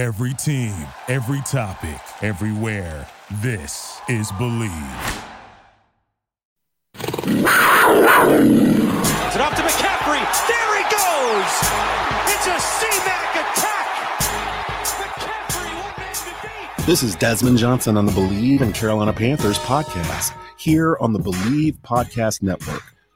Every team, every topic, everywhere. This is Bleav. It's it off to McCaffrey. There he goes. It's a C-Mac attack. McCaffrey, one man to. This is Desmond Johnson on the Bleav in Carolina Panthers podcast here on the Bleav Podcast Network,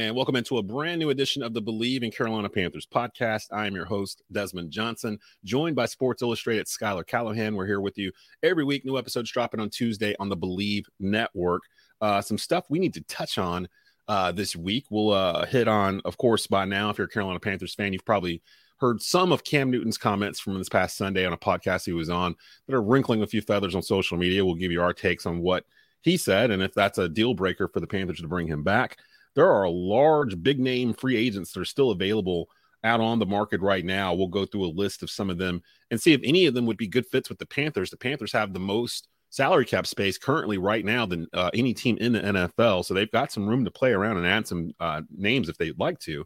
And welcome into a brand new edition of the Bleav in Carolina Panthers podcast. I am your host, Desmond Johnson, joined by Sports Illustrated Skylar Callahan. We're here with you every week. New episodes dropping on Tuesday on the Bleav Network. Uh, some stuff we need to touch on uh, this week. We'll uh, hit on, of course, by now, if you're a Carolina Panthers fan, you've probably heard some of Cam Newton's comments from this past Sunday on a podcast he was on that are wrinkling a few feathers on social media. We'll give you our takes on what he said and if that's a deal breaker for the Panthers to bring him back there are large, big name free agents that are still available out on the market right now. We'll go through a list of some of them and see if any of them would be good fits with the Panthers. The Panthers have the most salary cap space currently right now than uh, any team in the NFL. So they've got some room to play around and add some uh, names if they'd like to.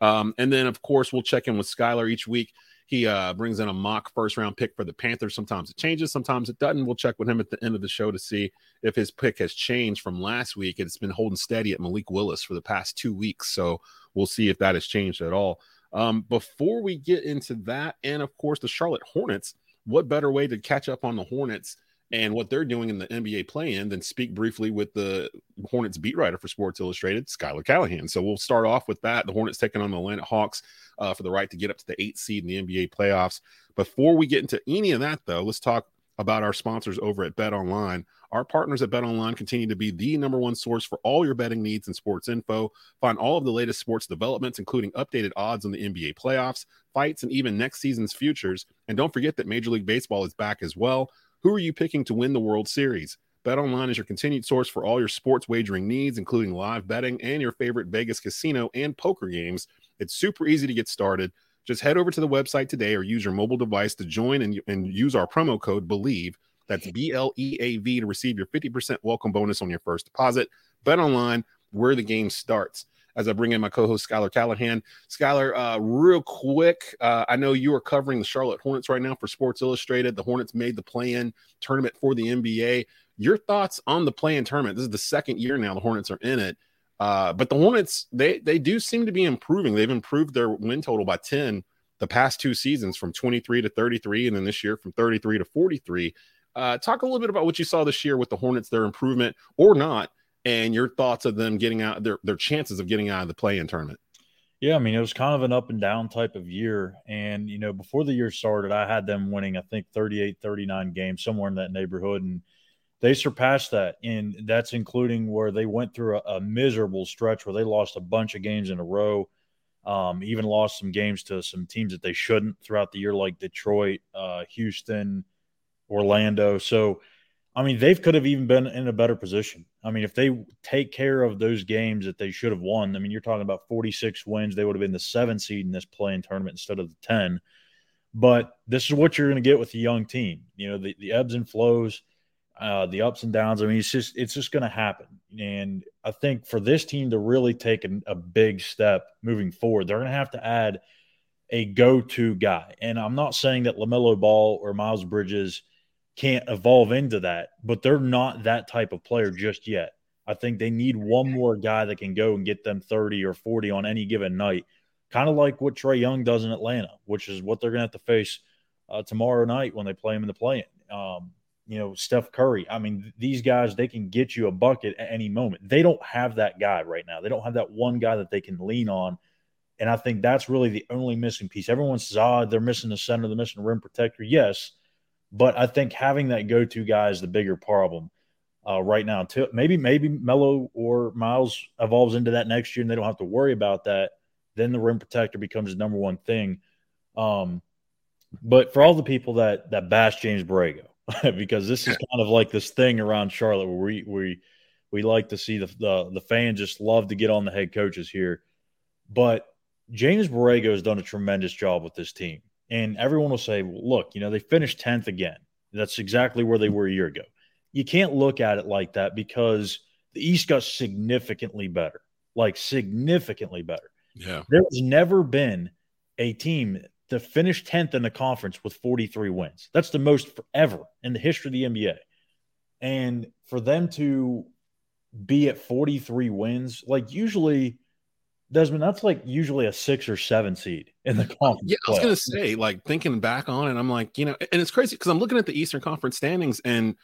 Um, and then, of course, we'll check in with Skylar each week he uh, brings in a mock first round pick for the Panthers. Sometimes it changes, sometimes it doesn't. We'll check with him at the end of the show to see if his pick has changed from last week. It's been holding steady at Malik Willis for the past two weeks. So we'll see if that has changed at all. Um, before we get into that, and of course, the Charlotte Hornets, what better way to catch up on the Hornets and what they're doing in the NBA play in, then speak briefly with the Hornets beat writer for Sports Illustrated, Skylar Callahan. So we'll start off with that. The Hornets taking on the Atlanta Hawks uh, for the right to get up to the eight seed in the NBA playoffs. Before we get into any of that, though, let's talk about our sponsors over at BetOnline. Our partners at BetOnline continue to be the number one source for all your betting needs and sports info. Find all of the latest sports developments, including updated odds on the NBA playoffs, fights, and even next season's futures. And don't forget that Major League Baseball is back as well. Who are you picking to win the World Series? BetOnline is your continued source for all your sports wagering needs, including live betting and your favorite Vegas casino and poker games. It's super easy to get started. Just head over to the website today or use your mobile device to join and, and use our promo code BLEAV. That's B L E A V to receive your 50% welcome bonus on your first deposit. BetOnline, where the game starts as I bring in my co-host Skylar Callahan. Skylar, uh, real quick, uh, I know you are covering the Charlotte Hornets right now for Sports Illustrated. The Hornets made the play-in tournament for the NBA. Your thoughts on the play-in tournament? This is the second year now the Hornets are in it, uh, but the Hornets they they do seem to be improving. They've improved their win total by ten the past two seasons, from 23 to 33, and then this year from 33 to 43. Uh, talk a little bit about what you saw this year with the Hornets, their improvement or not and your thoughts of them getting out their their chances of getting out of the play-in tournament. Yeah, I mean, it was kind of an up and down type of year. And, you know, before the year started, I had them winning, I think, 38, 39 games, somewhere in that neighborhood. And they surpassed that. And that's including where they went through a, a miserable stretch where they lost a bunch of games in a row, um, even lost some games to some teams that they shouldn't throughout the year, like Detroit, uh, Houston, Orlando. So, I mean, they could have even been in a better position. I mean, if they take care of those games that they should have won, I mean, you're talking about 46 wins. They would have been the seven seed in this play-in tournament instead of the 10. But this is what you're going to get with a young team. You know, the, the ebbs and flows, uh, the ups and downs. I mean, it's just it's just going to happen. And I think for this team to really take a, a big step moving forward, they're going to have to add a go-to guy. And I'm not saying that LaMelo Ball or Miles Bridges – can't evolve into that, but they're not that type of player just yet. I think they need one more guy that can go and get them 30 or 40 on any given night, kind of like what Trae Young does in Atlanta, which is what they're going to have to face uh, tomorrow night when they play him in the play in. Um, you know, Steph Curry. I mean, these guys, they can get you a bucket at any moment. They don't have that guy right now. They don't have that one guy that they can lean on. And I think that's really the only missing piece. Everyone says, ah, they're missing the center, they're missing a rim protector. Yes but I think having that go to guy is the bigger problem uh, right now. Too. Maybe maybe Melo or Miles evolves into that next year, and they don't have to worry about that. Then the rim protector becomes the number one thing. Um, but for all the people that that bash James Borrego, because this is kind of like this thing around Charlotte where we we We like to see the the, the fans just love to get on the head coaches here. But James Borrego has done a tremendous job with this team. And everyone will say, well, look, you know, they finished 10th again. That's exactly where they were a year ago. You can't look at it like that because the East got significantly better, like significantly better. Yeah. There's never been a team to finish 10th in the conference with 43 wins. That's the most forever in the history of the NBA. And for them to be at 43 wins, like usually, Desmond, that's like usually a six or seven seed in the conference. Yeah, I was going to say, like thinking back on it, I'm like, you know, and it's crazy because I'm looking at the Eastern Conference standings and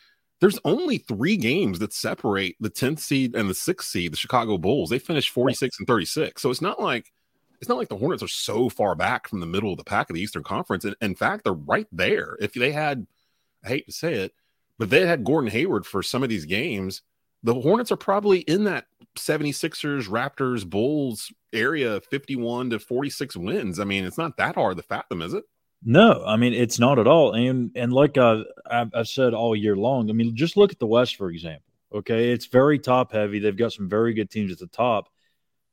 there's only three games that separate the 10th seed and the sixth seed, the Chicago Bulls. They finished 46 and 36. So it's not like it's not like the Hornets are so far back from the middle of the pack of the Eastern Conference. And in fact, they're right there. If they had, I hate to say it, but they had Gordon Hayward for some of these games, the Hornets are probably in that 76ers, Raptors, Bulls area, 51 to 46 wins. I mean, it's not that hard to fathom, is it? No, I mean it's not at all. And and like I've, I've said all year long, I mean just look at the West for example. Okay, it's very top heavy. They've got some very good teams at the top,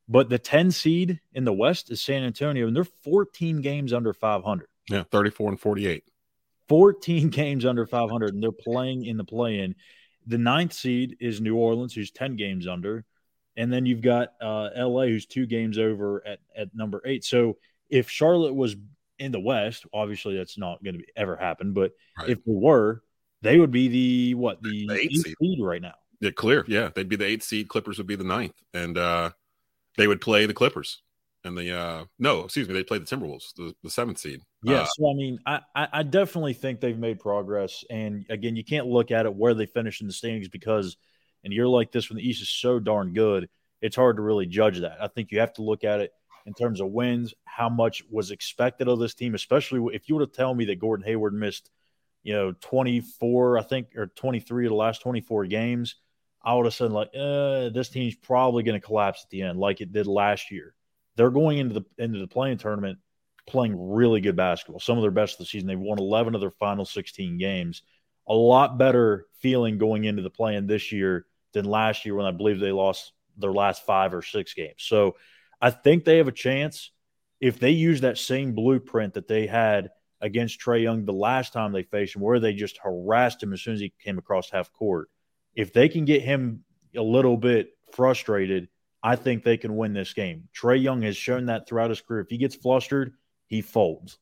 but the 10 seed in the West is San Antonio, and they're 14 games under 500. Yeah, 34 and 48. 14 games under 500, and they're playing in the play in. The ninth seed is New Orleans, who's 10 games under. And then you've got uh, LA, who's two games over at, at number eight. So if Charlotte was in the West, obviously that's not going to ever happen. But right. if they were, they would be the what the, the eighth seed. seed right now. Yeah, clear. Yeah, they'd be the eighth seed. Clippers would be the ninth, and uh, they would play the Clippers and the uh no, excuse me, they play the Timberwolves, the, the seventh seed. Yeah, uh, so I mean, I, I definitely think they've made progress. And again, you can't look at it where they finished in the standings because and you're like this when the East is so darn good, it's hard to really judge that. I think you have to look at it in terms of wins, how much was expected of this team, especially if you were to tell me that Gordon Hayward missed, you know, 24, I think, or 23 of the last 24 games – I would have said like, uh, this team's probably going to collapse at the end, like it did last year. They're going into the into the play-in tournament playing really good basketball, some of their best of the season. They've won 11 of their final 16 games. A lot better feeling going into the playing this year than last year when I believe they lost their last five or six games. So I think they have a chance if they use that same blueprint that they had against Trae Young the last time they faced him, where they just harassed him as soon as he came across half court if they can get him a little bit frustrated, I think they can win this game. Trae Young has shown that throughout his career. If he gets flustered, he folds.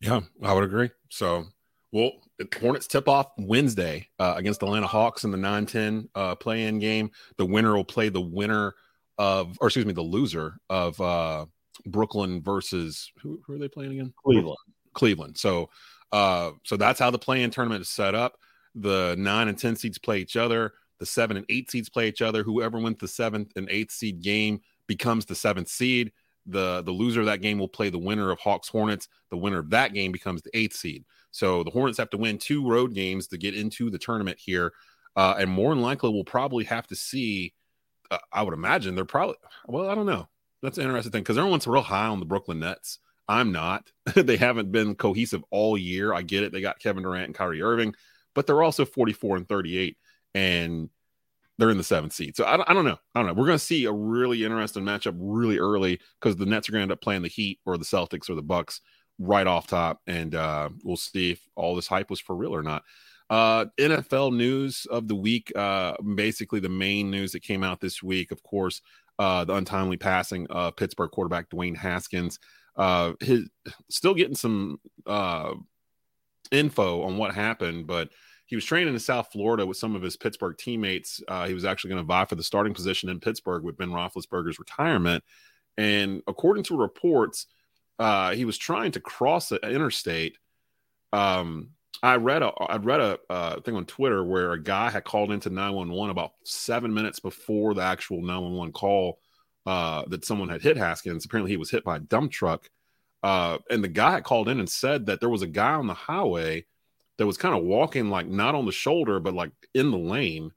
Yeah, I would agree. So, well, Hornets tip off Wednesday uh, against the Atlanta Hawks in the 9 10 uh, play in game. The winner will play the winner of, or excuse me, the loser of uh, Brooklyn versus who, who are they playing again? Cleveland. Cleveland. So, uh, so that's how the play in tournament is set up. The nine and 10 seeds play each other. The seven and eight seeds play each other. Whoever wins the seventh and eighth seed game becomes the seventh seed. The, the loser of that game will play the winner of Hawks Hornets. The winner of that game becomes the eighth seed. So the Hornets have to win two road games to get into the tournament here. Uh, and more than likely, we'll probably have to see. Uh, I would imagine they're probably, well, I don't know. That's an interesting thing because everyone's real high on the Brooklyn Nets. I'm not. they haven't been cohesive all year. I get it. They got Kevin Durant and Kyrie Irving but they're also 44 and 38, and they're in the seventh seed. So I don't, I don't know. I don't know. We're going to see a really interesting matchup really early because the Nets are going to end up playing the Heat or the Celtics or the Bucks right off top, and uh, we'll see if all this hype was for real or not. Uh, NFL news of the week. Uh, basically, the main news that came out this week, of course, uh, the untimely passing of Pittsburgh quarterback Dwayne Haskins. Uh, his still getting some uh, info on what happened, but he was training in South Florida with some of his Pittsburgh teammates. Uh, he was actually going to vie for the starting position in Pittsburgh with Ben Roethlisberger's retirement. And according to reports, uh, he was trying to cross the interstate. Um, I read a I read a uh, thing on Twitter where a guy had called into 911 about seven minutes before the actual 911 call uh, that someone had hit Haskins. Apparently, he was hit by a dump truck uh, and the guy had called in and said that there was a guy on the highway that was kind of walking like not on the shoulder, but like in the lane,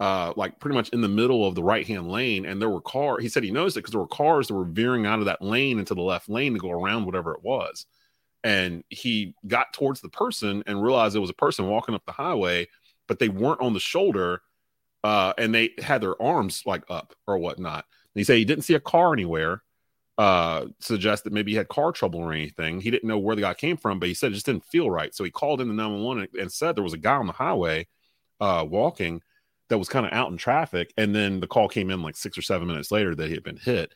uh, like pretty much in the middle of the right hand lane. And there were cars. He said he noticed it because there were cars that were veering out of that lane into the left lane to go around whatever it was. And he got towards the person and realized it was a person walking up the highway, but they weren't on the shoulder. uh, and they had their arms like up or whatnot. And he said he didn't see a car anywhere. Uh, suggest that maybe he had car trouble or anything. He didn't know where the guy came from, but he said it just didn't feel right. So he called in the 911 and, and said there was a guy on the highway uh, walking that was kind of out in traffic. And then the call came in like six or seven minutes later that he had been hit.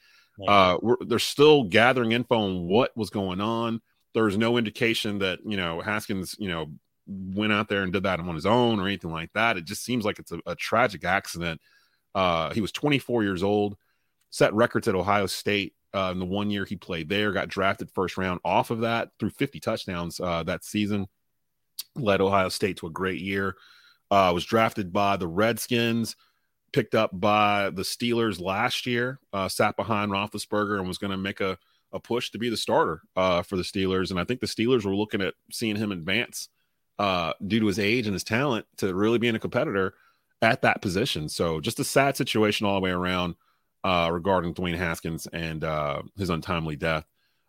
Uh, they're still gathering info on what was going on. There's no indication that, you know, Haskins, you know, went out there and did that on his own or anything like that. It just seems like it's a, a tragic accident. Uh, he was 24 years old, set records at Ohio State uh, in the one year he played there, got drafted first round off of that, threw 50 touchdowns uh, that season, led Ohio State to a great year. Uh, was drafted by the Redskins, picked up by the Steelers last year, uh, sat behind Roethlisberger and was going to make a, a push to be the starter uh, for the Steelers. And I think the Steelers were looking at seeing him advance uh, due to his age and his talent to really being a competitor at that position. So just a sad situation all the way around uh, regarding Dwayne Haskins and uh, his untimely death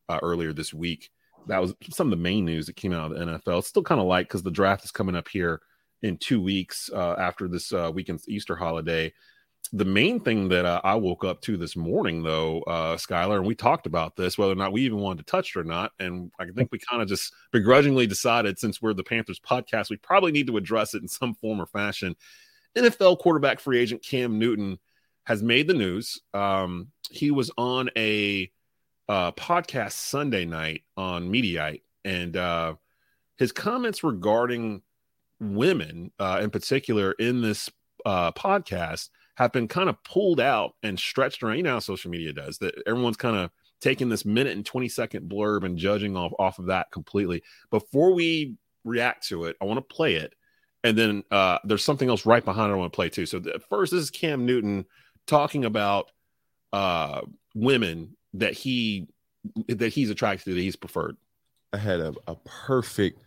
uh, earlier this week. That was some of the main news that came out of the NFL. It's still kind of light because the draft is coming up here in two weeks uh, after this uh, weekend's Easter holiday. The main thing that uh, I woke up to this morning, though, uh, Skylar, and we talked about this, whether or not we even wanted to touch it or not. And I think we kind of just begrudgingly decided, since we're the Panthers podcast, we probably need to address it in some form or fashion. NFL quarterback free agent Cam Newton has made the news. Um, he was on a uh, podcast Sunday night on Mediaite, and uh, his comments regarding women, uh, in particular, in this uh, podcast, have been kind of pulled out and stretched around. You know how social media does that. Everyone's kind of taking this minute and 20 second blurb and judging off, off of that completely. Before we react to it, I want to play it. And then uh, there's something else right behind it I want to play too. So the, first, this is Cam Newton talking about uh, women that he that he's attracted to, that he's preferred. I had a, a perfect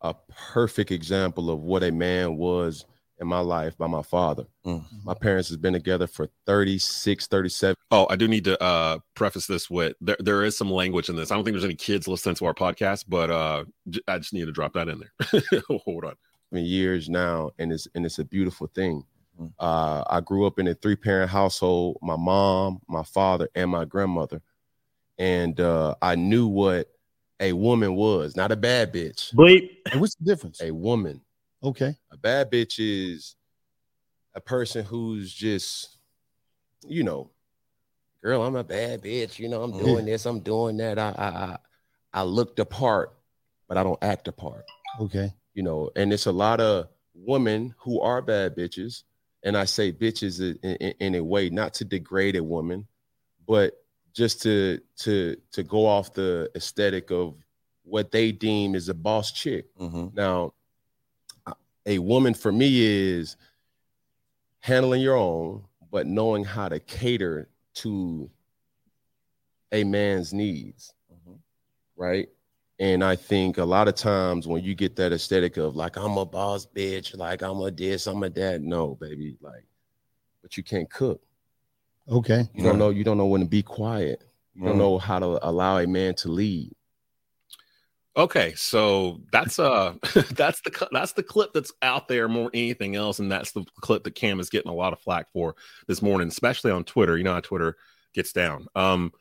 a perfect example of what a man was in my life by my father. Mm-hmm. My parents has been together for 36, 37. Oh, I do need to uh preface this with there, there is some language in this. I don't think there's any kids listening to our podcast, but uh I just need to drop that in there. Hold on. Years now, and it's and it's a beautiful thing. Mm-hmm. Uh, I grew up in a three parent household. My mom, my father, and my grandmother, and uh, I knew what a woman was, not a bad bitch. Bleep. And what's the difference? A woman. Okay. A bad bitch is a person who's just, you know, girl, I'm a bad bitch. You know, I'm doing this, I'm doing that. I I I, I look the part, but I don't act the part. Okay. You know, and it's a lot of women who are bad bitches. And I say bitches in, in, in a way not to degrade a woman, but just to to to go off the aesthetic of what they deem is a boss chick. Mm-hmm. Now, a woman for me is handling your own, but knowing how to cater to a man's needs, mm-hmm. right? And I think a lot of times when you get that aesthetic of like I'm a boss bitch, like I'm a this, I'm a that, no, baby, like, but you can't cook. Okay. You don't know. You don't know when to be quiet. You don't mm. know how to allow a man to lead. Okay, so that's uh that's the that's the clip that's out there more than anything else, and that's the clip that Cam is getting a lot of flack for this morning, especially on Twitter. You know how Twitter gets down. Um,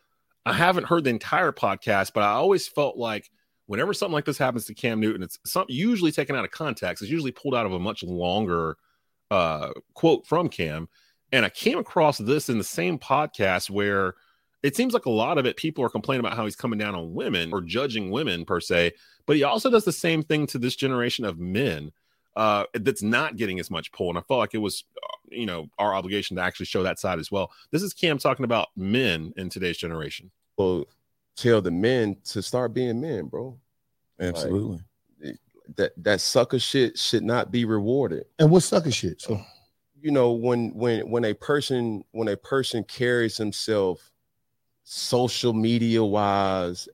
I haven't heard the entire podcast, but I always felt like whenever something like this happens to Cam Newton, it's something usually taken out of context. It's usually pulled out of a much longer uh quote from Cam, and I came across this in the same podcast where it seems like a lot of it people are complaining about how he's coming down on women or judging women per se, but he also does the same thing to this generation of men uh, that's not getting as much pull. And I felt like it was, uh, you know, our obligation to actually show that side as well. This is Cam talking about men in today's generation. Well, tell the men to start being men, bro. Absolutely. Like, that that sucker shit should not be rewarded. And what sucker shit? So you know when when when a person when a person carries himself social media wise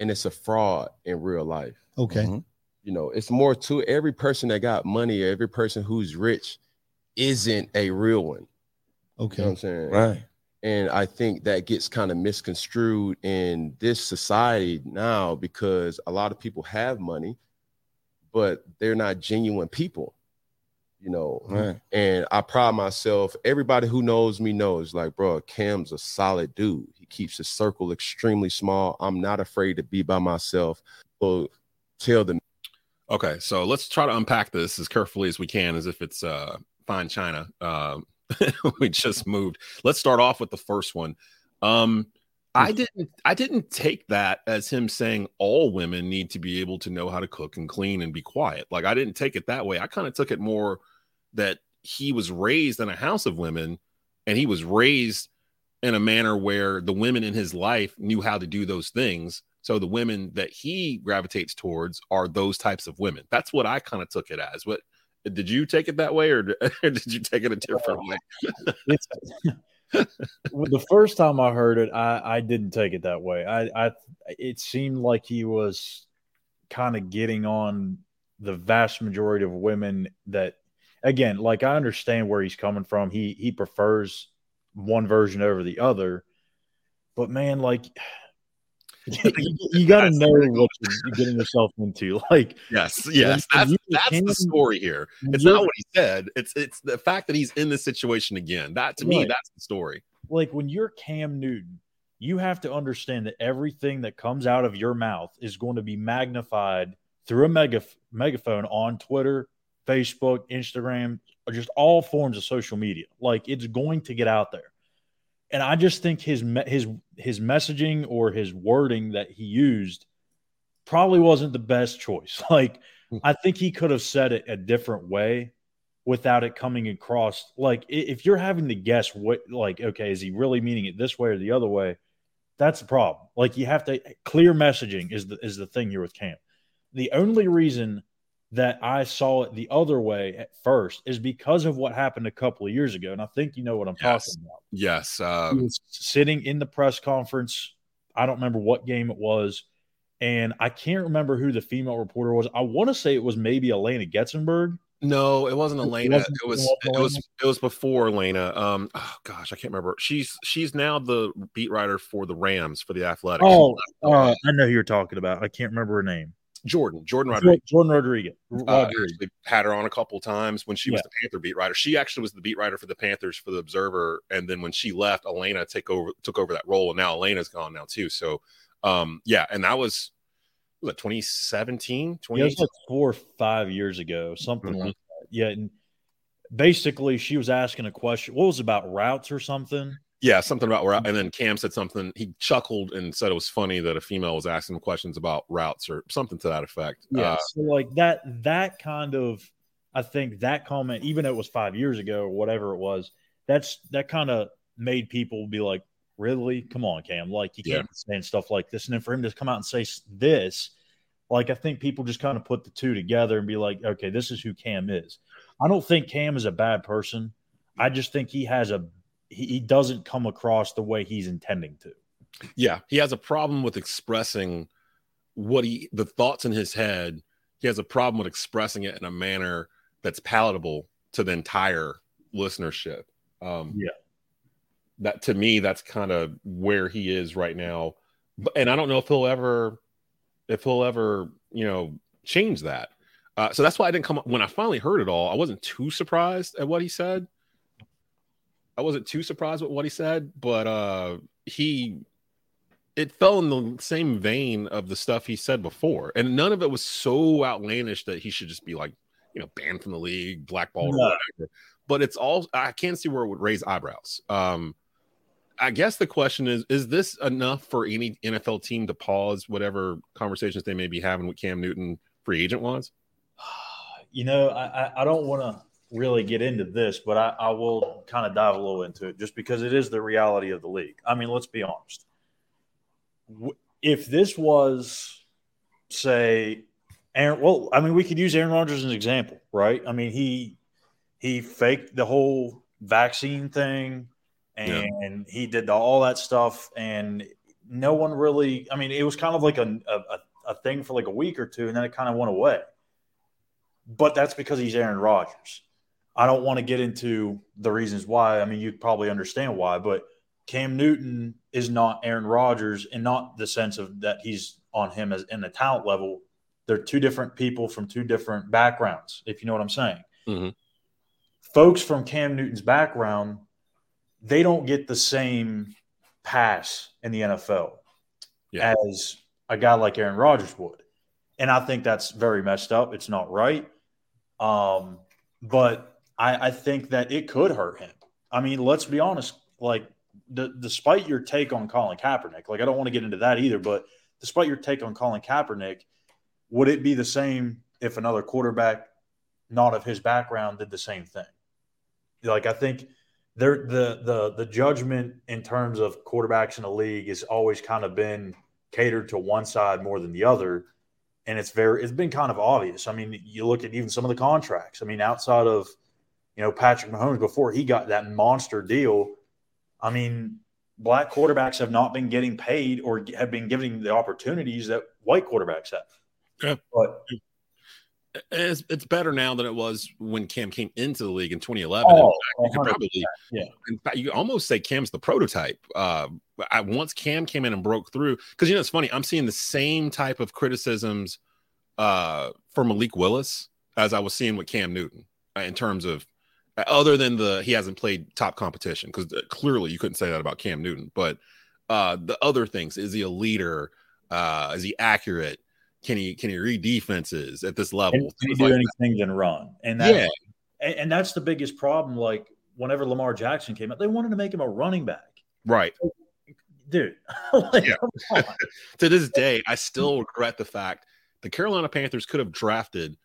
and it's a fraud in real life okay mm-hmm. you know it's more to every person that got money every person who's rich isn't a real one okay you know i'm saying right and i think that gets kind of misconstrued in this society now because a lot of people have money but they're not genuine people you know. Right. And I pride myself. Everybody who knows me knows, like, bro, Cam's a solid dude. He keeps his circle extremely small. I'm not afraid to be by myself. So tell them Okay, so let's try to unpack this as carefully as we can, as if it's uh, fine china. Um, we just moved. Let's start off with the first one. Um, I didn't. I didn't take that as him saying all women need to be able to know how to cook and clean and be quiet. Like I didn't take it that way. I kind of took it more that he was raised in a house of women, and he was raised in a manner where the women in his life knew how to do those things. So the women that he gravitates towards are those types of women. That's what I kind of took it as. What did you take it that way, or did you take it a different way? The first time I heard it, I, I didn't take it that way. I, I it seemed like he was kind of getting on the vast majority of women that again, like I understand where he's coming from. He he prefers one version over the other. But man, like you, you got to know what you're getting yourself into. Like, Yes, yes, that's that's can- the story here. It's not what he said. It's it's the fact that he's in this situation again. That to me, that's the story. like when you're Cam Newton, you have to understand that everything that comes out of your mouth is going to be magnified through a mega megaphone on Twitter, Facebook, Instagram, or just all forms of social media. Like it's going to get out there. And I just think his his his messaging or his wording that he used probably wasn't the best choice. Like hmm. I think he could have said it a different way without it coming across. Like if you're having to guess what like okay is he really meaning it this way or the other way? That's the problem. Like you have to clear messaging is the is the thing here with camp the only reason that i saw it the other way at first is because of what happened a couple of years ago and i think you know what i'm Yes. talking about Yes, uh, he was sitting in the press conference. I don't remember what game it was. And I can't remember who the female reporter was. I want to say it was maybe Alaina Getzenberg. no, it wasn't It Alaina. wasn't- It was it wasn't it was it was before Alaina. Um, oh gosh, I can't remember. She's she's now the beat writer for the Rams for the Athletic. Oh, uh, I know who you're talking about. I can't remember her name. Jourdan Jourdan Rodriguez. Jourdan Rodriguez. Uh, Rodriguez. actually had her on a couple times when she was the Panther beat writer. She actually was the beat writer for the Panthers for the Observer, and then when she left, Alaina take over took over that role, and now Alaina's gone now too. So, um, yeah, and that was what 2017, Yeah, it 2018. was like four or five years ago, something Mhm. like that. Yeah. And basically, she was asking a question. What was it about routes or something? Yeah, something about route. And then Cam said something. He chuckled and said it was funny that a female was asking him questions about routes or something to that effect. Yeah. Uh, so like that that kind of I think that comment, even though it was five years ago or whatever it was, that's that kind of made people be like, Really? Come on, Cam. Like you can't stand stuff like this. And then for him to come out and say this, like I think people just kind of put the two together and be like, okay, this is who Cam is. I don't think Cam is a bad person. I just think he has a he, he doesn't come across the way he's intending to. yeah, he has a problem with expressing what he the thoughts in his head. He has a problem with expressing it in a manner that's palatable to the entire listenership. Um, Yeah. that to me, that's kind of where he is right now. And I don't know if he'll ever, if he'll ever, you know, change that. Uh, so that's why I didn't come up when I finally heard it all. I wasn't too surprised at what he said. I wasn't too surprised with what he said, but uh, he it fell in the same vein of the stuff he said before, and none of it was so outlandish that he should just be like, you know, banned from the league, blackballed, or whatever. But it's all I can't see where it would raise eyebrows. Um, I guess the question is: Is this enough for any NFL team to pause whatever conversations they may be having with Cam Newton free agent wise? You know, I, I, I don't want to really get into this, but I, I will kind of dive a little into it just because it is the reality of the league. I mean, let's be honest. If this was, say, Aaron, well, I mean, we could use Aaron Rodgers as an example, right? I mean, he he faked the whole vaccine thing, Yeah. and he did the, all that stuff, and no one really. I mean, it was kind of like a, a a thing for like a week or two, and then it kind of went away but that's because he's Aaron Rodgers. I don't want to get into the reasons why. I mean, you probably understand why, but Cam Newton is not Aaron Rodgers, and not the sense of that he's on him as in the talent level. They're two different people from two different backgrounds, if you know what I'm saying. Mhm. folks from Cam Newton's background, they don't get the same pass in the NFL Yeah. as a guy like Aaron Rodgers would. And I think that's very messed up. It's not right. Um, but I, I think that it could hurt him. I mean, let's be honest. Like, despite your take on Colin Kaepernick, like I don't want to get into that either. But despite your take on Colin Kaepernick, would it be the same if another quarterback, not of his background, did the same thing? Like, I think there the the the judgment in terms of quarterbacks in the league has always kind of been catered to one side more than the other and it's very it's been kind of obvious i mean you look at even some of the contracts i mean outside of you know patrick mahomes before he got that monster deal i mean black quarterbacks have not been getting paid or have been given the opportunities that white quarterbacks have Yeah. but It's, it's better now than it was when Cam came into the league in 2011. oh, in fact, you could probably, yeah. in fact, you almost say Cam's the prototype. Uh, I, once Cam came in and broke through, because you know it's funny, I'm seeing the same type of criticisms uh, for Malik Willis as I was seeing with Cam Newton uh, in terms of other than the he hasn't played top competition because clearly you couldn't say that about Cam Newton, but uh, the other things is he a leader? Uh, is he accurate? Can he can he read defenses at this level? Can, can he do like that. anything than run? And that, Yeah. and, and that's the biggest problem. Like whenever Lamar Jackson came out, they wanted to make him a running back, Right. dude. like, Yeah. to this day, I still regret the fact the Carolina Panthers could have drafted,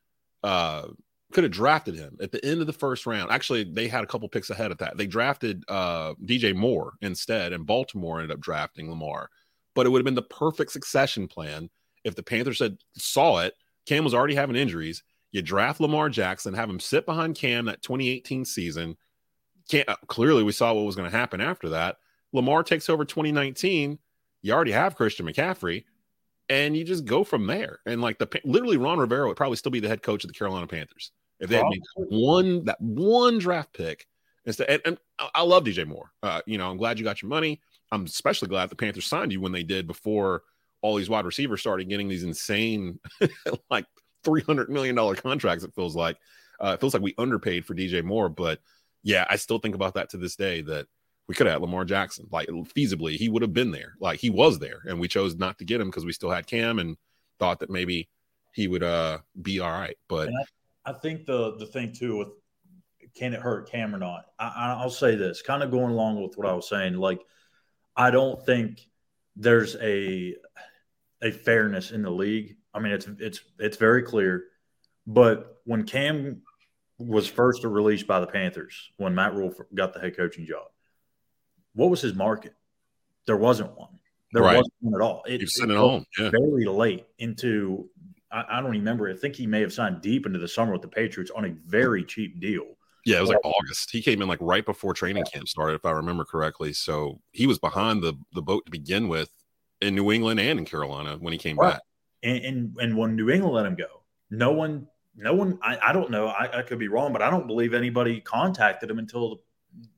uh, could have drafted him at the end of the first round. Actually, they had a couple picks ahead of that. They drafted uh, DJ Moore instead, and Baltimore ended up drafting Lamar. But it would have been the perfect succession plan if the Panthers had saw it. Cam was already having injuries. You draft Lamar Jackson, have him sit behind Cam that 2018 season. Uh, clearly, we saw what was going to happen after that. Lamar takes over 2019. You already have Christian McCaffrey and you just go from there. And like the literally Ron Rivera would probably still be the head coach of the Carolina Panthers if they had made one that one draft pick. Instead, and, and I- love DJ Moore. Uh, you know, I'm glad you got your money. I'm especially glad the Panthers signed you when they did before all these wide receivers started getting these insane, like three hundred million dollar contracts. It feels like uh, it feels like we underpaid for DJ Moore, but yeah, I still think about that to this day. That we could have had Lamar Jackson. Like feasibly, he would have been there. Like he was there, and we chose not to get him because we still had Cam and thought that maybe he would uh be all right. But I think the the thing too with can it hurt Cam or not? I, I'll say this, kind of going along with what I was saying. Like, I don't think there's a a fairness in the league. I mean, it's it's it's very clear. But when Cam was first released by the Panthers, when Matt Rhule got the head coaching job, what was his market? There wasn't one. There Right. wasn't one at all. It, it sent it home. Yeah. very late into I, I don't remember. I think he may have signed deep into the summer with the Patriots on a very cheap deal. Yeah, it was like August. He came in like right before training camp started, if I remember correctly. So he was behind the the boat to begin with in New England and in Carolina when he came Right. back. And, and and when New England let him go, no one, no one. I, I don't know. I, I could be wrong, but I don't believe anybody contacted him until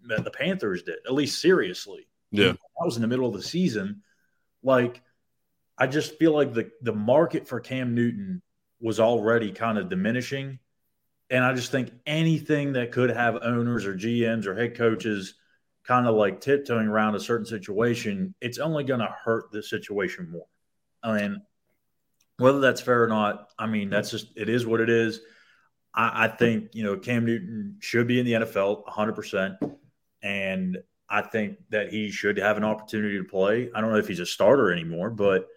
the, the Panthers did. At least seriously. Yeah. I was in the middle of the season. Like, I just feel like the the market for Cam Newton was already kind of diminishing, and I just think anything that could have owners or GMs or head coaches kind of like tiptoeing around a certain situation, it's only going to hurt the situation more. I mean, whether that's fair or not, I mean, that's just it is what it is. I, I think you know Cam Newton should be in the NFL 100, percent and I think that he should have an opportunity to play. I don't know if he's a starter anymore, but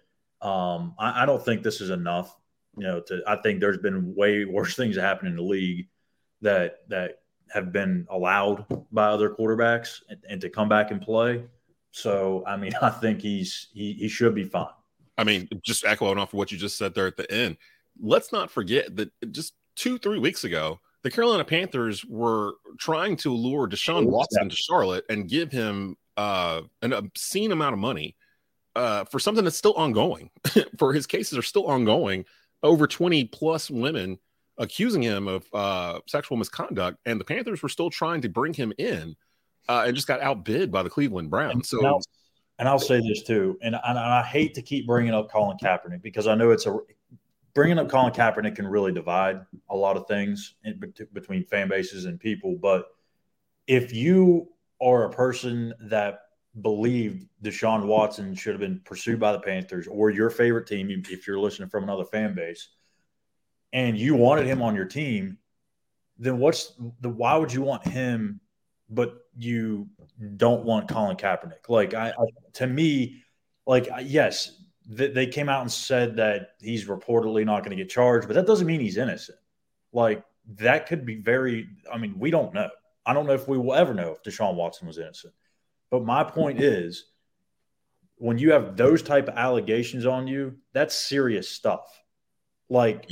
um, I, I don't think this is enough. You know, to I think there's been way worse things that happen in the league that that have been allowed by other quarterbacks and, and to come back and play. So I mean, I think he's he, he should be fine. I mean, just echoing off of what you just said there at the end, let's not forget that just two, three weeks ago, the Carolina Panthers were trying to lure Deshaun Watson to Charlotte and give him uh, an obscene amount of money uh, for something that's still ongoing. for his cases are still ongoing. Over 20 plus women accusing him of uh, sexual misconduct, and the Panthers were still trying to bring him in uh, and just got outbid by the Cleveland Browns. So and I'll, and I'll say this too, and I, and I hate to keep bringing up Colin Kaepernick because I know it's a bringing up Colin Kaepernick can really divide a lot of things in, between fan bases and people. But if you are a person that believed Deshaun Watson should have been pursued by the Panthers or your favorite team, if you're listening from another fan base, and you wanted him on your team, then what's the why would you want him, but you don't want Colin Kaepernick? Like I, I to me, like yes, th- they came out and said that he's reportedly not going to get charged, but that doesn't mean he's innocent. Like that could be very. I mean, we don't know. I don't know if we will ever know if Deshaun Watson was innocent. But my point is, when you have those type of allegations on you, that's serious stuff. Like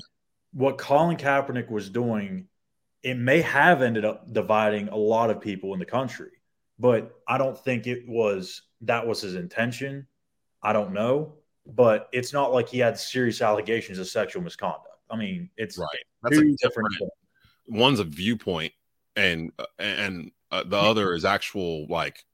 what Colin Kaepernick was doing, it may have ended up dividing a lot of people in the country, but I don't think it was that was his intention. I don't know, but it's not like he had serious allegations of sexual misconduct. I mean, it's right. That's two a different. One's a viewpoint, and and uh, the other is actual like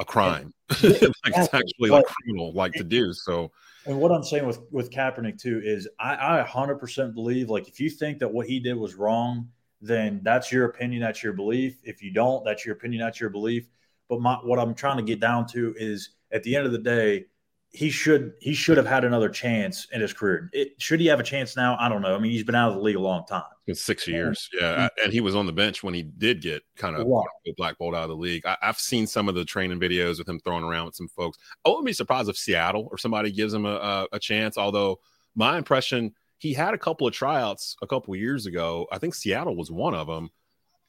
a crime. like it's actually like criminal, like to do. So, and what I'm saying with with Kaepernick too is I, I 100% believe like if you think that what he did was wrong, then that's your opinion, that's your belief. If you don't, that's your opinion, that's your belief. But my, what I'm trying to get down to is at the end of the day, he should he should have had another chance in his career. It, should he have a chance now? I don't know. I mean, he's been out of the league a long time. It's six years, yeah, and he was on the bench when he did get kind of wow. blackballed out of the league. I, have seen some of the training videos with him throwing around with some folks. I wouldn't be surprised if Seattle or somebody gives him a, a, a chance. Although my impression, he had a couple of tryouts a couple of years ago. I think Seattle was one of them,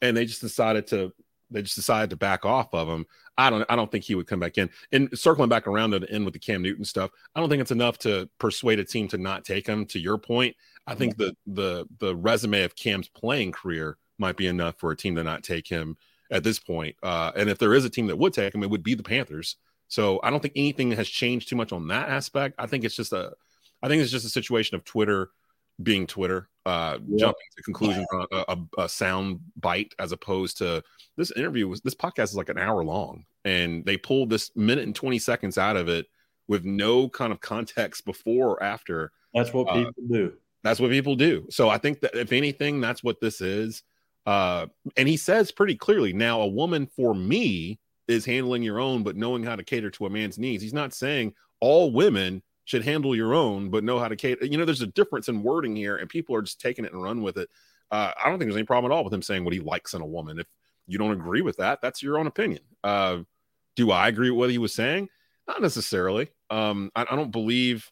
and they just decided to they just decided to back off of him. I don't I don't think he would come back in. And circling back around to the end with the Cam Newton stuff, I don't think it's enough to persuade a team to not take him. To your point, I think the the the resume of Cam's playing career might be enough for a team to not take him at this point. Uh, and if there is a team that would take him, it would be the Panthers. So I don't think anything has changed too much on that aspect. I think it's just a I think it's just a situation of Twitter being Twitter, uh, yeah. jumping to conclusions on a, a, a, sound bite as opposed to this interview was this podcast is like an hour long and they pulled this minute and 20 seconds out of it with no kind of context before or after. That's what uh, people uh, do. That's what people do. So I think that if anything, that's what this is. Uh, and he says pretty clearly now, a woman for me is handling your own, but knowing how to cater to a man's needs. He's not saying all women should handle your own, but know how to cater. You know, there's a difference in wording here, and people are just taking it and run with it. Uh, I don't think there's any problem at all with him saying what he likes in a woman. If you don't agree with that, that's your own opinion. Uh, do I agree with what he was saying? Not necessarily. Um, I, I don't believe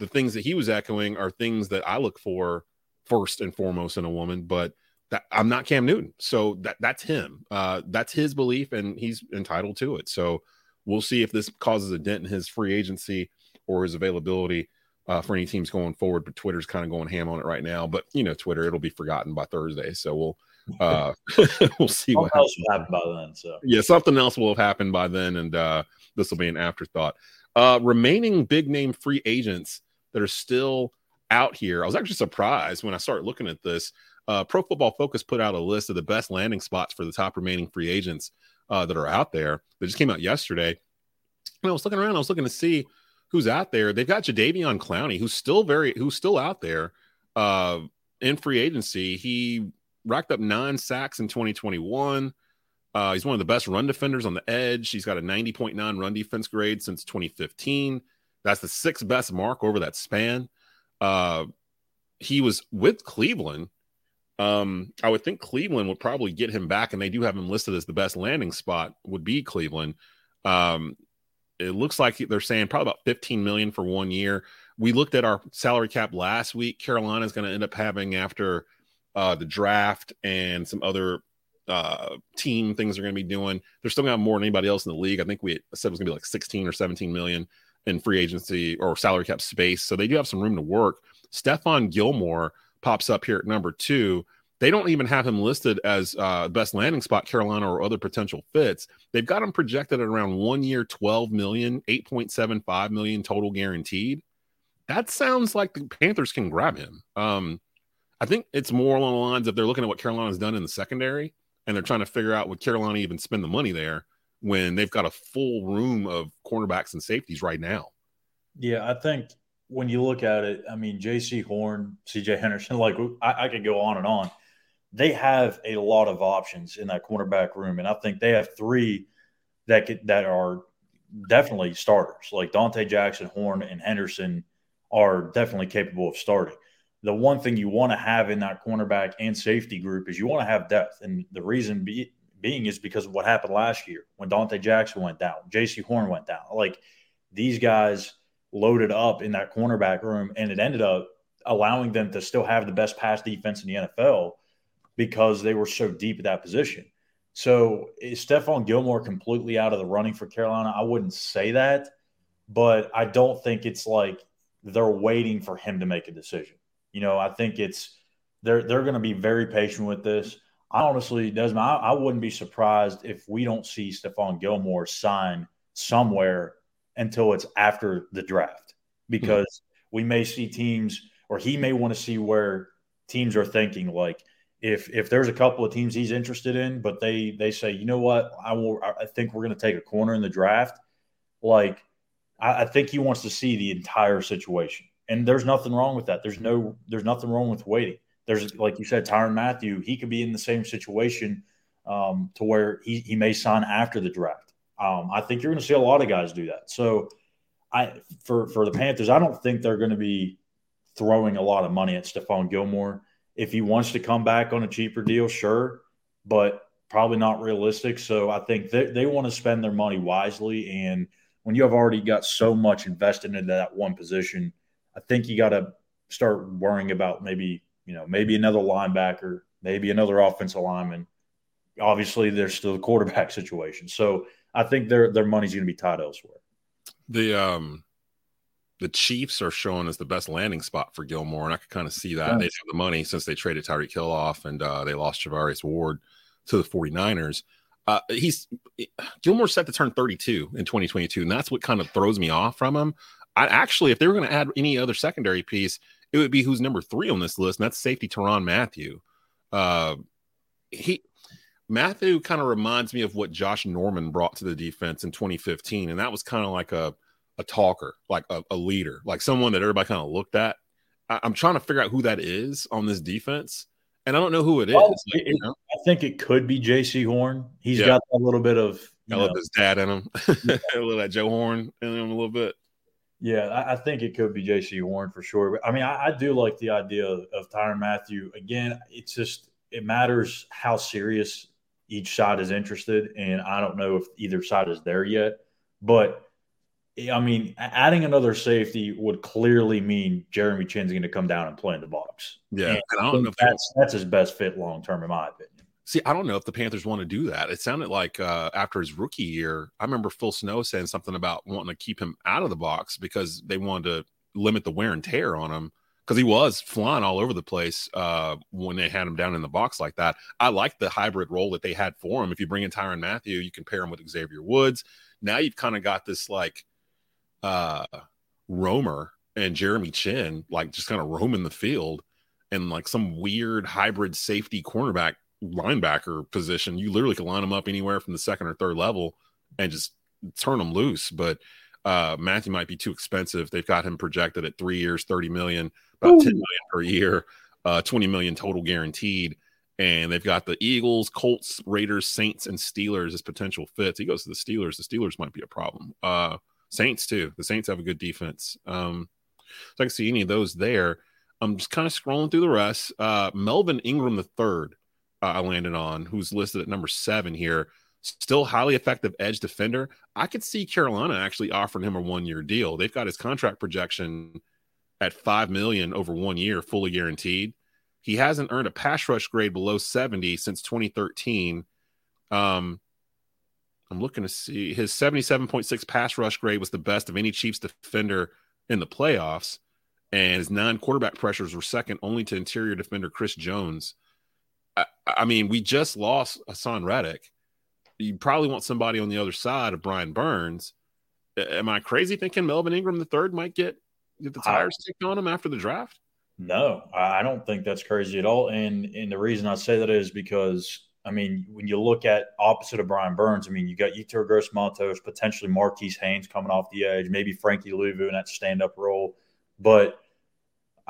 the things that he was echoing are things that I look for first and foremost in a woman, but that I'm not Cam Newton. So that that's him. Uh, that's his belief and he's entitled to it. So we'll see if this causes a dent in his free agency or his availability uh, for any teams going forward. But Twitter's kind of going ham on it right now. But you know, Twitter it'll be forgotten by Thursday, so we'll uh, we'll see what else will happen by then. So yeah, something else will have happened by then, and uh, this will be an afterthought. Uh, remaining big name free agents that are still out here. I was actually surprised when I started looking at this. Uh, Pro Football Focus put out a list of the best landing spots for the top remaining free agents uh, that are out there. That just came out yesterday. And I was looking around. I was looking to see who's out there. They've got Jadeveon Clowney, who's still very, who's still out there uh, in free agency. He racked up nine sacks in 2021. Uh, he's one of the best run defenders on the edge. He's got a 90.9 run defense grade since 2015. That's the sixth best mark over that span. Uh, he was with Cleveland. Um, I would think Cleveland would probably get him back, and they do have him listed as the best landing spot. Would be Cleveland. Um, it looks like they're saying probably about 15 million for one year. We looked at our salary cap last week. Carolina is going to end up having after uh, the draft and some other uh, team things they're going to be doing. They're still going to have more than anybody else in the league. I think we said it was going to be like 16 or 17 million in free agency or salary cap space. So they do have some room to work. Stephon Gilmore pops up here at number two. They don't even have him listed as uh, best landing spot, Carolina, or other potential fits. They've got him projected at around one year, 12 million, 8.75 million total guaranteed. That sounds like the Panthers can grab him. Um, I think it's more along the lines of they're looking at what Carolina's done in the secondary and they're trying to figure out would Carolina even spend the money there when they've got a full room of cornerbacks and safeties right now. Yeah, I think when you look at it, I mean, Jaycee Horn, CJ Henderson, like I, I could go on and on. They have a lot of options in that cornerback room, and I think they have three that could, that are definitely starters. Like Donte Jackson, Horn, and Henderson are definitely capable of starting. The one thing you want to have in that cornerback and safety group is you want to have depth, and the reason be, being is because of what happened last year when Donte Jackson went down, Jaycee Horn went down. Like these guys loaded up in that cornerback room, and it ended up allowing them to still have the best pass defense in the NFL because they were so deep at that position. So is Stephon Gilmore completely out of the running for Carolina? I wouldn't say that, but I don't think it's like they're waiting for him to make a decision. You know, I think it's they're they're going to be very patient with this. I honestly, Desmond, I, I wouldn't be surprised if we don't see Stephon Gilmore sign somewhere until it's after the draft because mm-hmm. we may see teams or he may want to see where teams are thinking like if if there's a couple of teams he's interested in but they they say you know what? I will i think we're going to take a corner in the draft like I, I think he wants to see the entire situation. And there's nothing wrong with that. There's no there's nothing wrong with waiting. There's like you said Tyrann Mathieu, he could be in the same situation um, to where he, he may sign after the draft. Um, I think you're going to see a lot of guys do that. So, I for for the Panthers, I don't think they're going to be throwing a lot of money at Stephon Gilmore. If he wants to come back on a cheaper deal, sure, but probably not realistic. So I think they, they want to spend their money wisely. And when you have already got so much invested into that one position, I think you got to start worrying about maybe, you know, maybe another linebacker, maybe another offensive lineman. Obviously, there's still the quarterback situation. So I think their their money's going to be tied elsewhere. The um the Chiefs are showing as the best landing spot for Gilmore, and I could kind of see that. They have the money since they traded Tyreek Hill off and uh, they lost Charvarius Ward to the 49ers. Uh, he's Gilmore set to turn 32 in 2022, and that's what kind of throws me off from him. I actually, if they were going to add any other secondary piece, it would be who's number three on this list, and that's safety Tyrann Mathieu. Uh, he Mathieu kind of reminds me of what Josh Norman brought to the defense in 2015, and that was kind of like a a talker, like a, a leader, like someone that everybody kind of looked at. I, am trying to figure out who that is on this defense, and I don't know who it is. Well, like, it, you know? I think it could be Jaycee Horn. He's yeah. got a little bit of I love his dad in him, a little that Joe Horn in him a little bit. Yeah, I, I think it could be Jaycee Horn for sure. But I mean, I, I do like the idea of, of Tyrann Mathieu. Again, it's just it matters how serious each side is interested, and I don't know if either side is there yet. But I mean, adding another safety would clearly mean Jeremy Chinn's going to come down and play in the box. Yeah, and I don't know that's that's his best fit long term, in my opinion. See, I don't know if the Panthers want to do that. It sounded like uh, after his rookie year, I remember Phil Snow saying something about wanting to keep him out of the box because they wanted to limit the wear and tear on him because he was flying all over the place uh, when they had him down in the box like that. I like the hybrid role that they had for him. If you bring in Tyrann Mathieu, you can pair him with Xavier Woods. Now you've kind of got this like uh, roamer and Jeremy Chinn like just kind of roaming the field and like some weird hybrid safety cornerback linebacker position. You literally can line them up anywhere from the second or third level and just turn them loose. But uh, Mathieu might be too expensive. They've got him projected at three years, 30 million about Ooh. 10 million per year, uh, 20 million total guaranteed. And they've got the Eagles, Colts, Raiders, Saints, and Steelers as potential fits. He goes to the Steelers. The Steelers might be a problem. Uh, Saints too. The Saints have a good defense. Um, so I can see any of those there. I'm just kind of scrolling through the rest. Uh, Melvin Ingram the third, uh, I landed on, who's listed at number seven here. Still highly effective edge defender. I could see Carolina actually offering him a one year deal. They've got his contract projection at five million over one year, fully guaranteed. He hasn't earned a pass rush grade below 70 since 2013. Um, I'm looking to see his 77.6 pass rush grade was the best of any Chiefs defender in the playoffs, and his nine quarterback pressures were second only to interior defender Chris Jones. I, I mean, we just lost Haason Reddick. You probably want somebody on the other side of Brian Burns. Am I crazy thinking Melvin Ingram the third might get get the tires kicked on him after the draft? No, I don't think that's crazy at all. And and the reason I say that is because I mean, when you look at opposite of Brian Burns, I mean, you got Yetur Gross Matos, potentially Marquis Haynes coming off the edge, maybe Frankie Luvu in that stand up role. But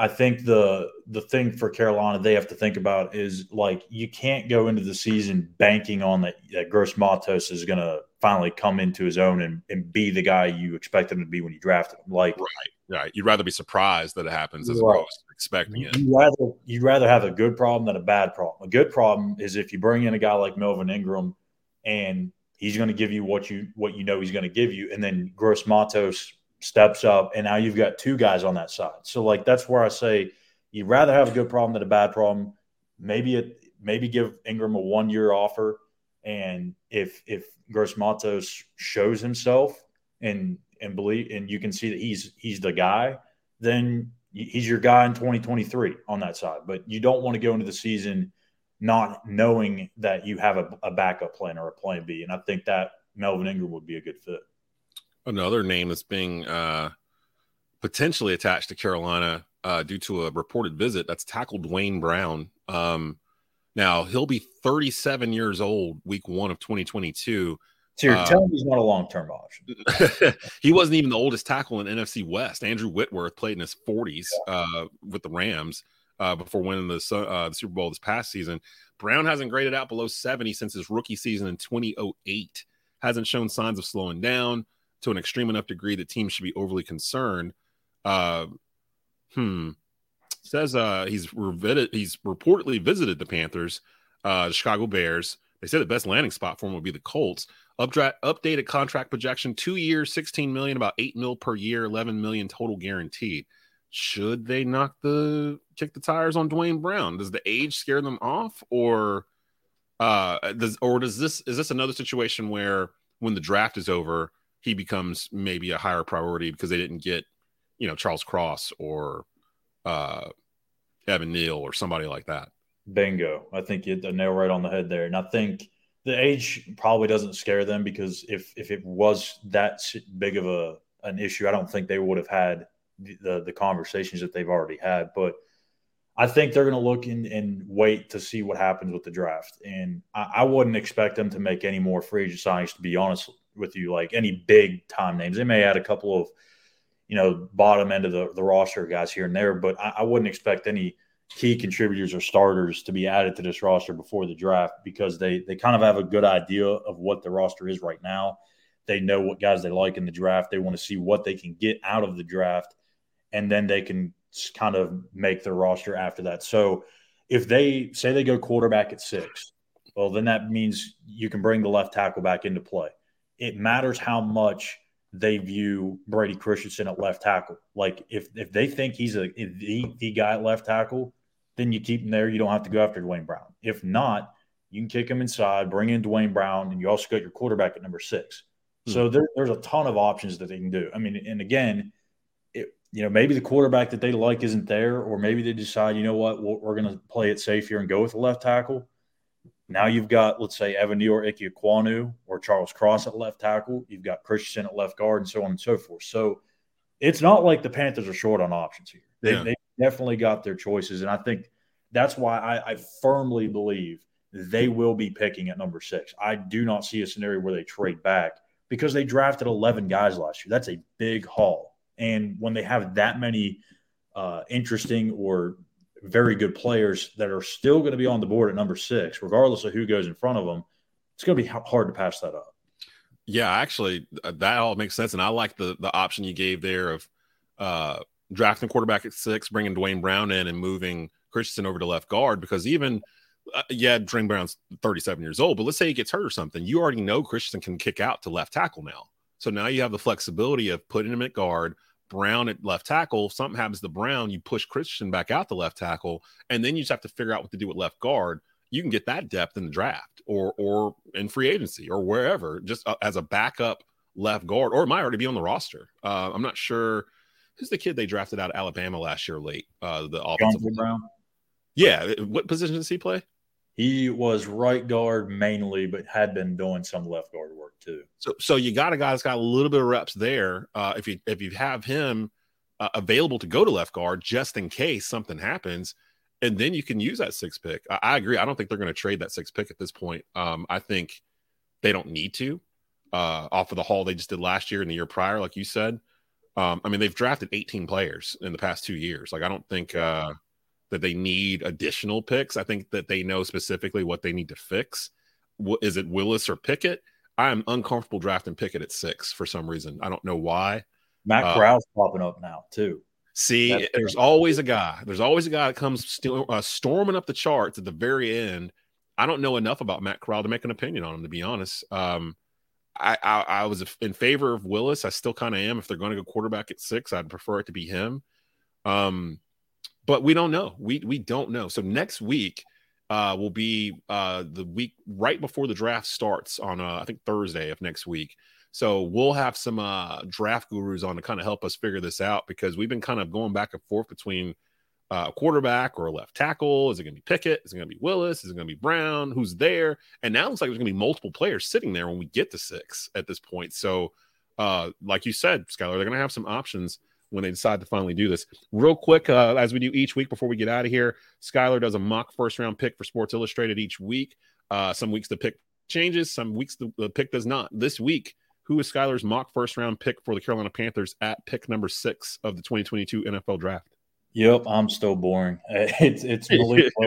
I think the the thing for Carolina they have to think about is like you can't go into the season banking on that, that Gross Matos is going to finally come into his own and, and be the guy you expect him to be when you draft him. Like, right, right. You'd rather be surprised that it happens as Right. opposed to expecting it. You'd rather you'd rather have a good problem than a bad problem. A good problem is if you bring in a guy like Melvin Ingram and he's going to give you what you what you know he's going to give you, and then Gross Matos steps up, and now you've got two guys on that side. So like that's where I say you'd rather have a good problem than a bad problem. Maybe it maybe give Ingram a one year offer, and if if Gross Matos shows himself and and believe and you can see that he's he's the guy, then he's your guy in 2023 on that side. But you don't want to go into the season not knowing that you have a, a backup plan or a plan B. And I think that Melvin Ingram would be a good fit. Another name that's being uh, potentially attached to Carolina uh, due to a reported visit. That's tackle Duane Brown. Um, now he'll be 37 years old, week one of 2022. So you're Uh, telling me he's not a long term option. he wasn't even the oldest tackle in NFC West. Andrew Whitworth played in his 40s uh, with the Rams uh, before winning the, uh, the Super Bowl this past season. Brown hasn't graded out below 70 since his rookie season in 2008. Hasn't shown signs of slowing down to an extreme enough degree that teams should be overly concerned. Uh, hmm. Says uh, he's revited, he's reportedly visited the Panthers, uh, the Chicago Bears. They said the best landing spot for him would be the Colts. Updra- updated contract projection: two years, sixteen million, about eight mil per year, eleven million total guaranteed. Should they knock the kick the tires on Duane Brown? Does the age scare them off, or uh, does or does this is this another situation where when the draft is over, he becomes maybe a higher priority because they didn't get you know Charles Cross or uh, Evan Neal or somebody like that. Bingo. I think you hit the nail right on the head there. And I think the age probably doesn't scare them because if if it was that big of a an issue, I don't think they would have had the the, conversations that they've already had. But I think they're going to look in, and wait to see what happens with the draft. And I, I wouldn't expect them to make any more free agent signings. To be honest with you, like any big time names, they may add a couple of you know bottom end of the, the roster guys here and there, but I, I wouldn't expect any key contributors or starters to be added to this roster before the draft because they they kind of have a good idea of what the roster is right now. They know what guys they like in the draft. They want to see what they can get out of the draft, and then they can kind of make their roster after that. So if they say they go quarterback at six, well, then that means you can bring the left tackle back into play. It matters how much they view Brady Christensen at left tackle. Like if if they think he's a the, the guy at left tackle, then you keep him there. You don't have to go after Duane Brown. If not, you can kick him inside, bring in Duane Brown, and you also got your quarterback at number six. Hmm. So there, there's a ton of options that they can do. I mean, and again, it, you know, maybe the quarterback that they like isn't there, or maybe they decide, you know what, we're, we're going to play it safe here and go with the left tackle. Now you've got, let's say, Evan Neal or Ikem Ekwonu or Charles Cross at left tackle. You've got Christensen at left guard and so on and so forth. So it's not like the Panthers are short on options here. They, Yeah. they definitely got their choices. And I think that's why I, I firmly believe they will be picking at number six. I do not see a scenario where they trade back because they drafted 11 guys last year. That's a big haul. And when they have that many uh, interesting or very good players that are still going to be on the board at number six, regardless of who goes in front of them, it's going to be hard to pass that up. Yeah, actually, uh, that all makes sense, and I like the the option you gave there of uh, drafting quarterback at six, bringing Duane Brown in, and moving Christensen over to left guard because even uh, yeah, Duane Brown's thirty seven years old, but let's say he gets hurt or something, you already know Christensen can kick out to left tackle now, so now you have the flexibility of putting him at guard. Brown at left tackle. If something happens to Brown, you push Christian back out to left tackle, and then you just have to figure out what to do with left guard. You can get that depth in the draft or or in free agency or wherever, just uh, as a backup left guard, or it might already be on the roster. Uh, I'm not sure who's the kid they drafted out of Alabama last year late. Uh, the offensive Brown. Yeah, what position does he play? He was right guard mainly, but had been doing some left guard work too. So so you got a guy that's got a little bit of reps there. Uh, if you if you have him uh, available to go to left guard just in case something happens, and then you can use that six pick. I, I agree. I don't think they're going to trade that six pick at this point. Um, I think they don't need to uh, off of the haul they just did last year and the year prior, like you said. Um, I mean, they've drafted 18 players in the past two years. Like, I don't think uh, that they need additional picks. I think that they know specifically what they need to fix. Is it Willis or Pickett? I am uncomfortable drafting Pickett at six for some reason. I don't know why. Matt Uh, Corral's popping up now too. See, That's there's fair. always a guy. There's always a guy that comes still uh, storming up the charts at the very end. I don't know enough about Matt Corral to make an opinion on him, to be honest. Um, I, I, I was in favor of Willis. I still kind of am. If they're going to go quarterback at six, I'd prefer it to be him. Um, but we don't know. We we don't know. So next week uh, will be uh, the week right before the draft starts on uh, I think Thursday of next week. So we'll have some uh, draft gurus on to kind of help us figure this out because we've been kind of going back and forth between uh, a quarterback or a left tackle. Is it going to be Pickett? Is it going to be Willis? Is it going to be Brown? Who's there? And now it looks like there's going to be multiple players sitting there when we get to six at this point. So, uh, like you said, Skylar, they're going to have some options when they decide to finally do this. Real quick, uh, as we do each week before we get out of here, Skylar does a mock first round pick for Sports Illustrated each week. Uh, some weeks the pick changes, some weeks the, the pick does not. This week, who is Skylar's mock first round pick for the Carolina Panthers at pick number six of the 2022 NFL draft? Yep, I'm still boring. It's it's Willis.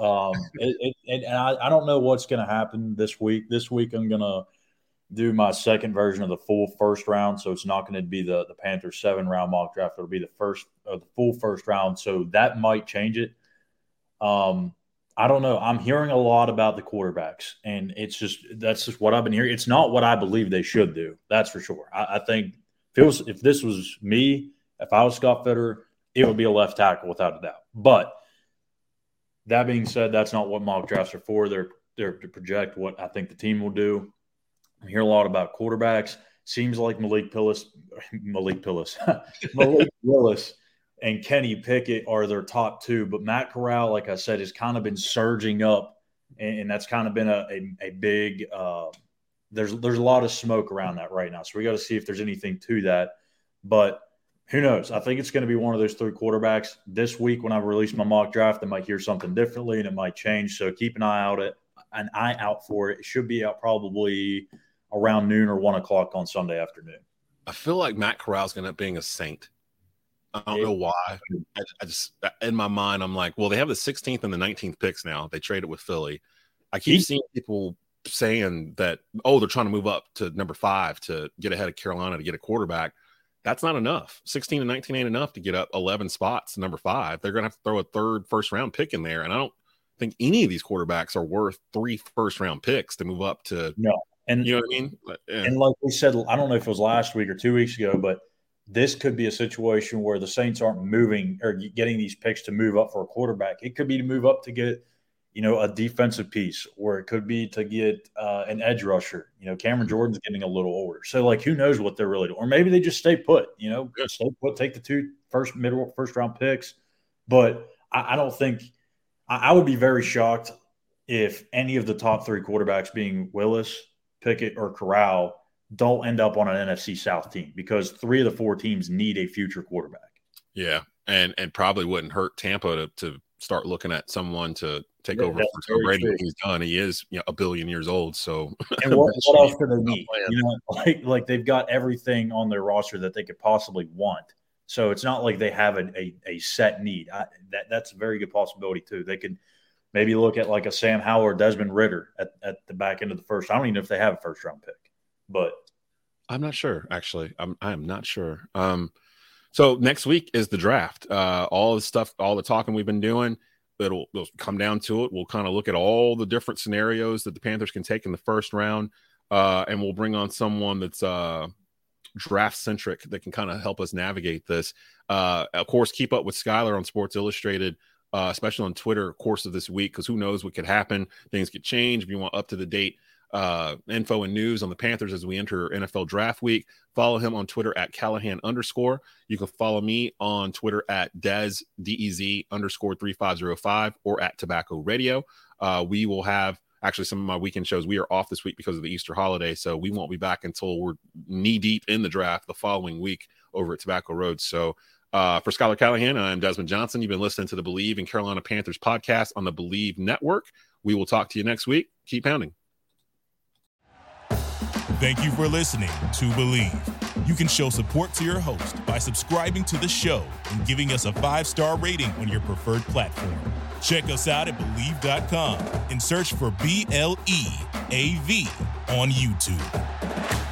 Um, it, it, it, and I, I don't know what's going to happen this week. This week I'm going to do my second version of the full first round, so it's not going to be the the Panthers seven round mock draft. It'll be the first uh, the full first round, so that might change it. Um, I don't know. I'm hearing a lot about the quarterbacks, and it's just that's just what I've been hearing. It's not what I believe they should do. That's for sure. I, I think if was if this was me, if I was Scott Fitterer, it would be a left tackle without a doubt. But that being said, that's not what mock drafts are for. They're they're to project what I think the team will do. I hear a lot about quarterbacks. Seems like Malik Pillis, Malik Pillis, Malik Willis, and Kenny Pickett are their top two. But Matt Corral, like I said, has kind of been surging up, and, and that's kind of been a a, a big. Uh, there's there's a lot of smoke around that right now, so we got to see if there's anything to that. But who knows? I think it's going to be one of those three quarterbacks this week when I release my mock draft. I might hear something differently, and it might change. So keep an eye out it an eye out for it. It should be out probably around noon or one o'clock on Sunday afternoon. I feel like Matt Corral's going to end up being a Saint. I don't know why. I, I just in my mind, I'm like, well, they have the 16th and the 19th picks now. They traded it with Philly. I keep He- seeing people saying that, oh, they're trying to move up to number five to get ahead of Carolina to get a quarterback. That's not enough. 16 and 19 ain't enough to get up 11 spots to number five. They're going to have to throw a third first round pick in there. And I don't think any of these quarterbacks are worth three first round picks to move up to, And you know what I mean? Yeah. And like we said, I don't know if it was last week or two weeks ago, but this could be a situation where the Saints aren't moving or getting these picks to move up for a quarterback. It could be to move up to get, you know, a defensive piece, or it could be to get uh, an edge rusher. You know, Cameron Jordan's getting a little older, so like, who knows what they're really doing? Or maybe they just stay put. You know, stay put, take the two first middle first round picks. But I, I don't think I, I would be very shocked if any of the top three quarterbacks, being Willis, Pickett, or Corral, don't end up on an NFC South team because three of the four teams need a future quarterback. Yeah, and and probably wouldn't hurt Tampa to to start looking at someone to take Yeah, over for Tom Brady. true. when He's done. He is you know, a billion years old. So And what, what else do they need? plan. You know, like like they've got everything on their roster that they could possibly want. So it's not like they have a, a, a set need. I, that that's a very good possibility too. They could maybe look at like a Sam Howell or Desmond Ridder at, at the back end of the first. I don't even know if they have a first round pick, but I'm not sure. Actually, I'm I am not sure. Um, so next week is the draft. Uh, all the stuff, all the talking we've been doing. It'll, it'll come down to it. We'll kind of look at all the different scenarios that the Panthers can take in the first round, uh, and we'll bring on someone that's uh, draft centric that can kind of help us navigate this. Uh, of course, keep up with Skylar on Sports Illustrated, uh, especially on Twitter, course of this week, because who knows what could happen. Things could change. If you want up to the date uh, info and news on the Panthers as we enter NFL draft week, follow him on Twitter at Callahan underscore. You can follow me on Twitter at Dez D-E-Z underscore 3505 or at Tobacco Radio. Uh, we will have actually some of my weekend shows. We are off this week because of the Easter holiday, so we won't be back until we're knee deep in the draft the following week over at Tobacco Road. So uh, for Skylar Callahan, I'm Desmond Johnson. You've been listening to the Bleav in Carolina Panthers podcast on the Bleav Network. We will talk to you next week. Keep pounding. Thank you for listening to Bleav. You can show support to your host by subscribing to the show and giving us a five star rating on your preferred platform. Check us out at Bleav.com and search for B L E A V on YouTube.